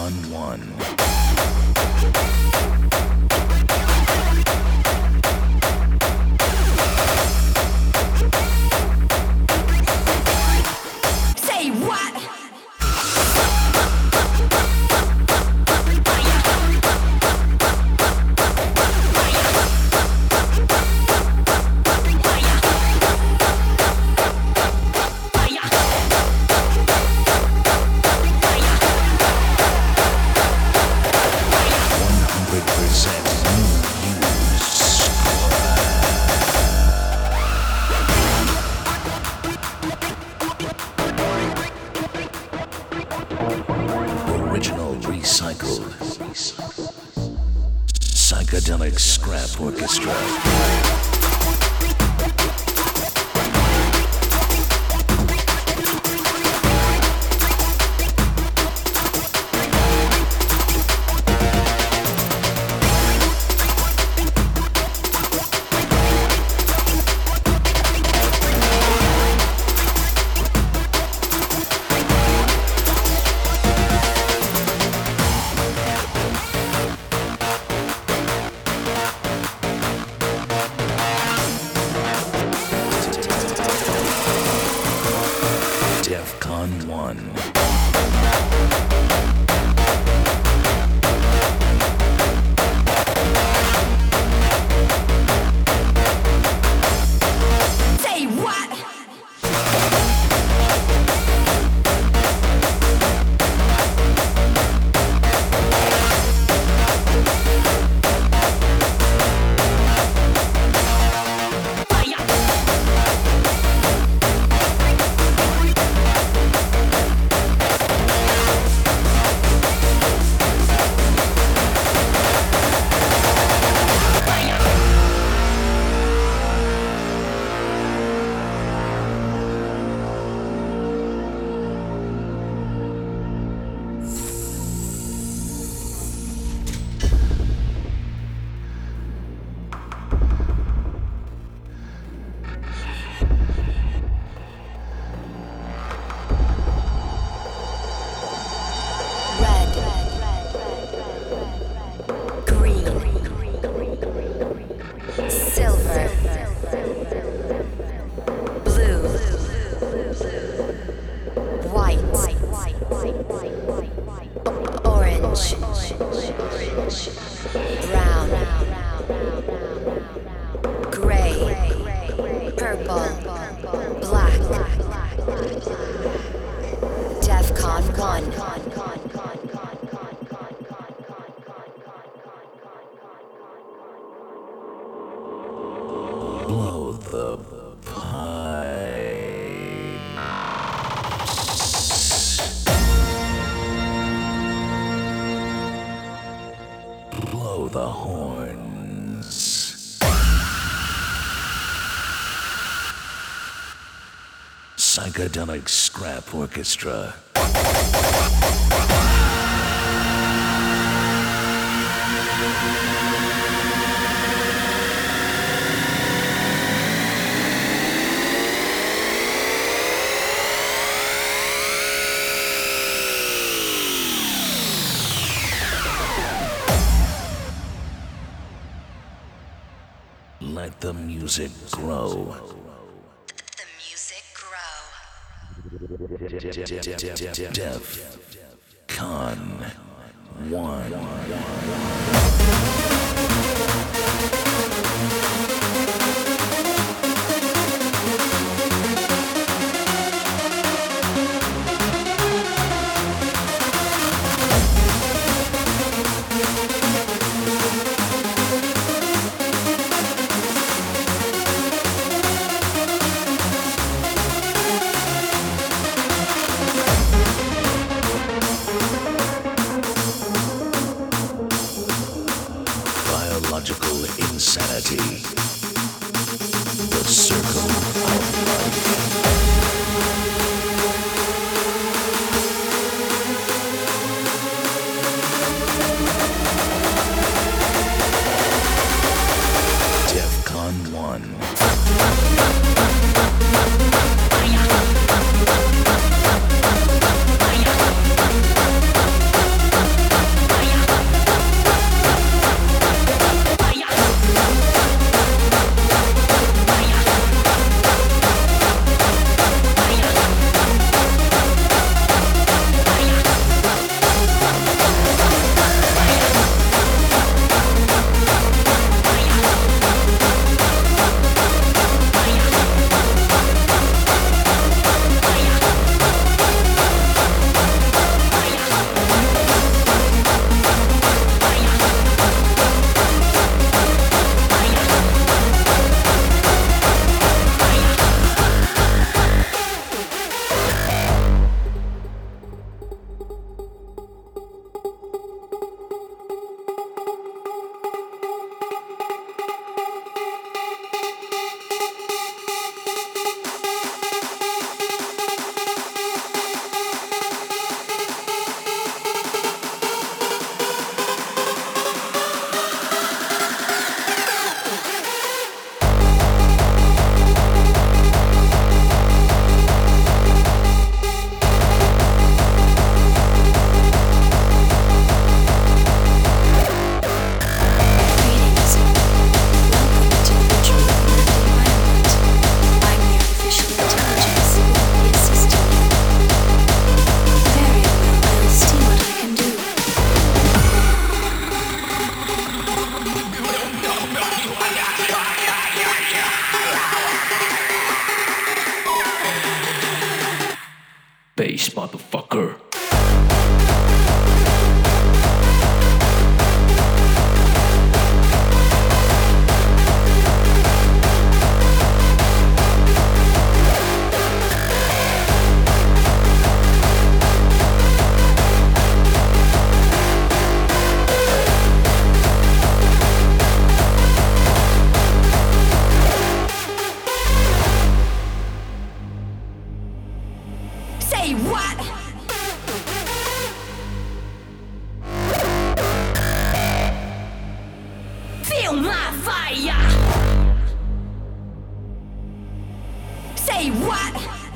one One. psychedelic scrap orchestra. Let the music grow. DEF CON 1. Hey, what?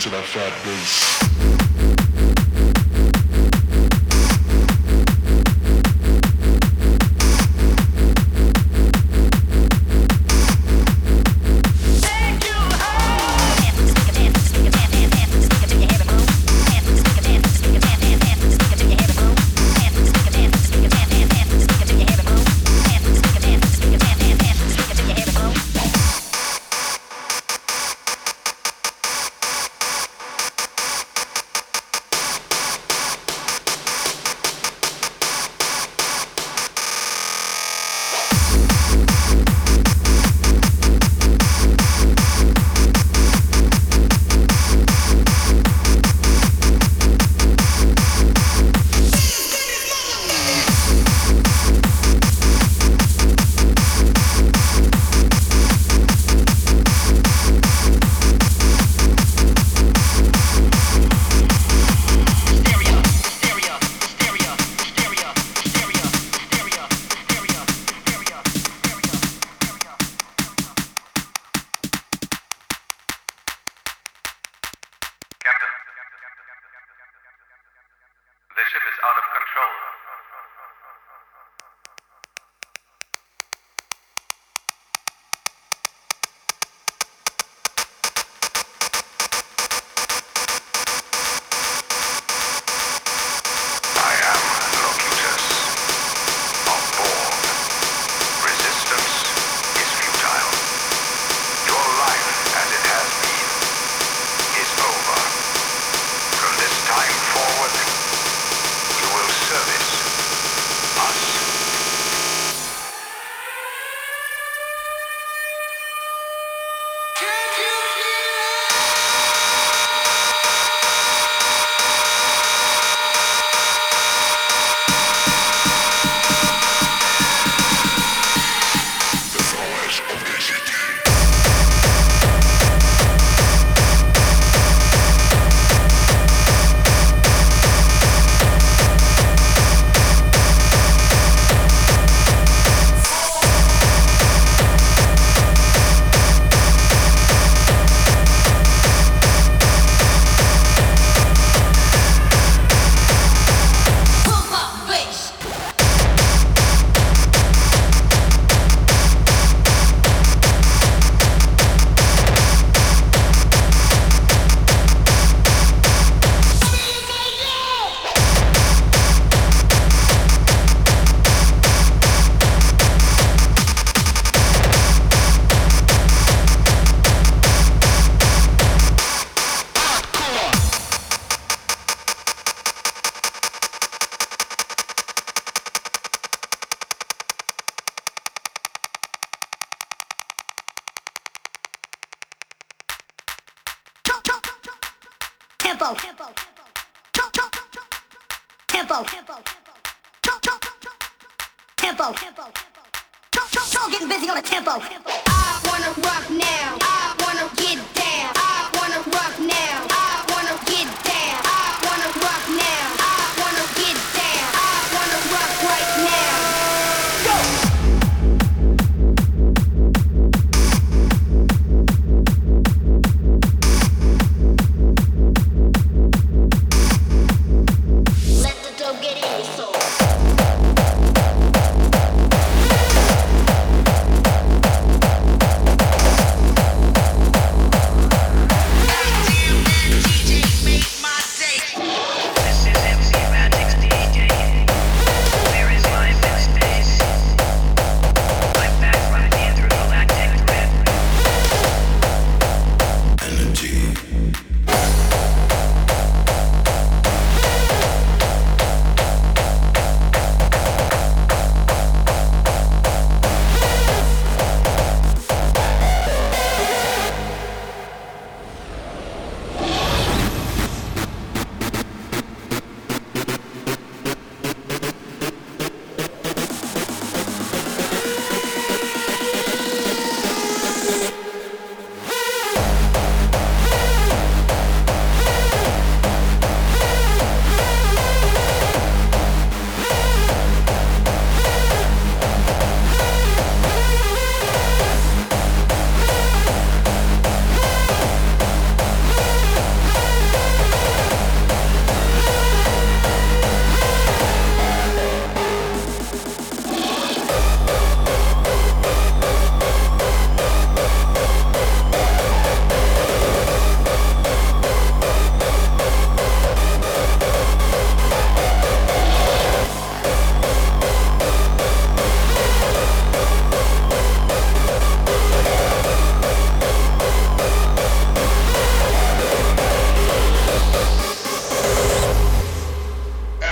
To that fat bass.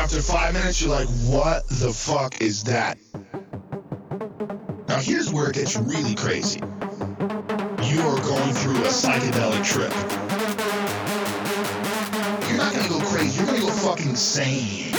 After five minutes, you're like, what the fuck is that? Now, here's where it gets really crazy. You are going through a psychedelic trip. You're not gonna go crazy, you're gonna go fucking insane.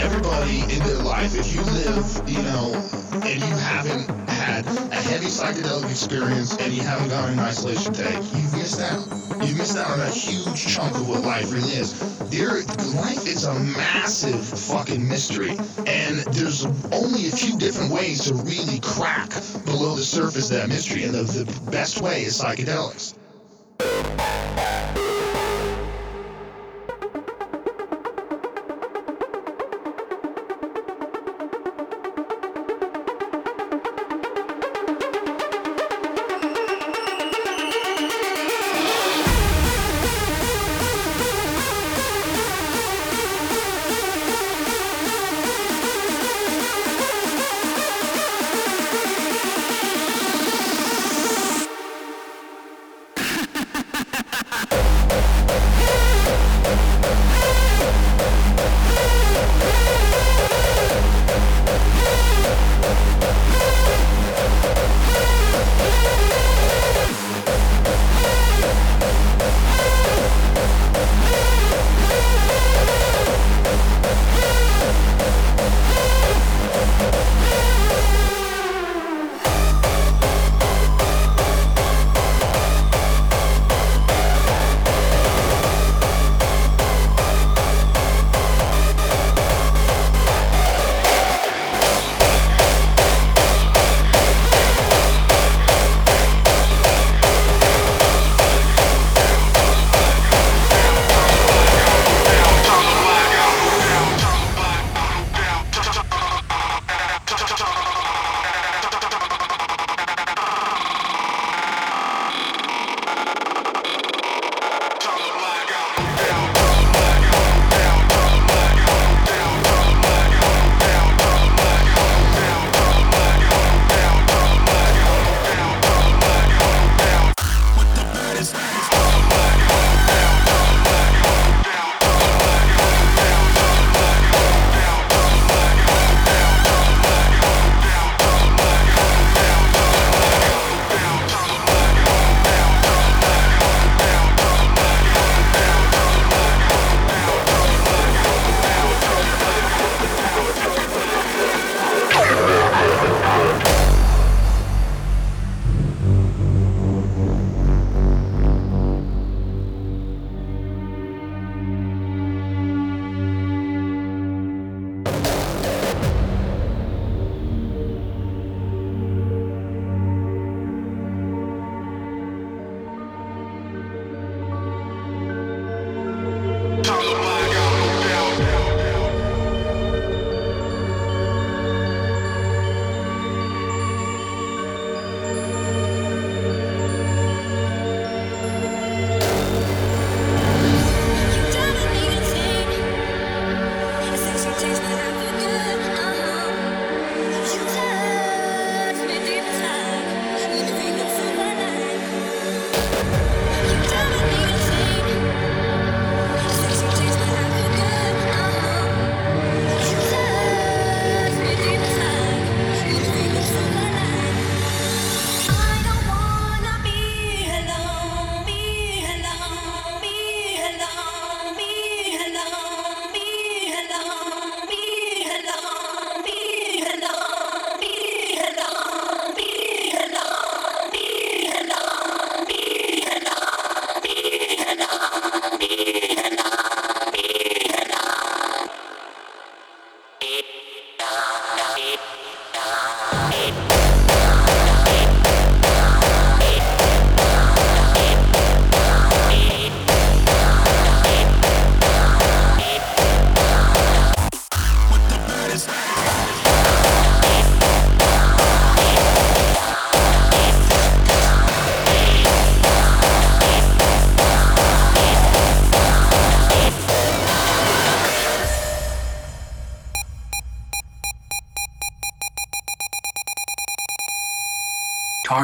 Everybody in their life, if you live, you know, and you haven't had a heavy psychedelic experience and you haven't in an isolation tank, you missed out. You missed out on a huge chunk of what life really is. There, life is a massive fucking mystery, and there's only a few different ways to really crack below the surface of that mystery, and the, the best way is psychedelics.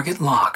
Target locked.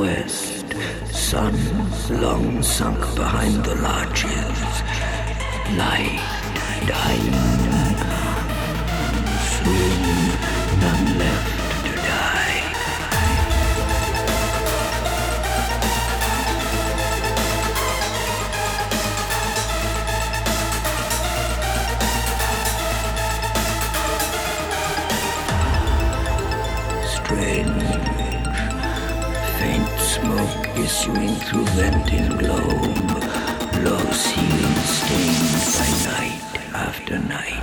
West. Sun long sunk behind the larches. Light dying. Soon none left through vent in globe. Low ceiling stained by night after night.